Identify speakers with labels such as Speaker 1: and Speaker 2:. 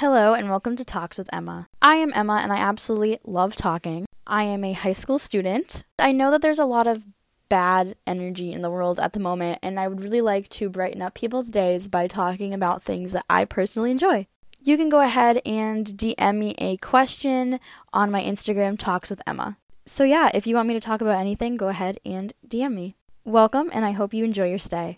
Speaker 1: Hello, and welcome to Talks with Emma. I am Emma, and I absolutely love talking. I am a high school student. I know that there's a lot of bad energy in the world at the moment, and I would really like to brighten up people's days by talking about things that I personally enjoy. You can go ahead and DM me a question on my Instagram, Talks with Emma. So, yeah, if you want me to talk about anything, go ahead and DM me. Welcome, and I hope you enjoy your stay.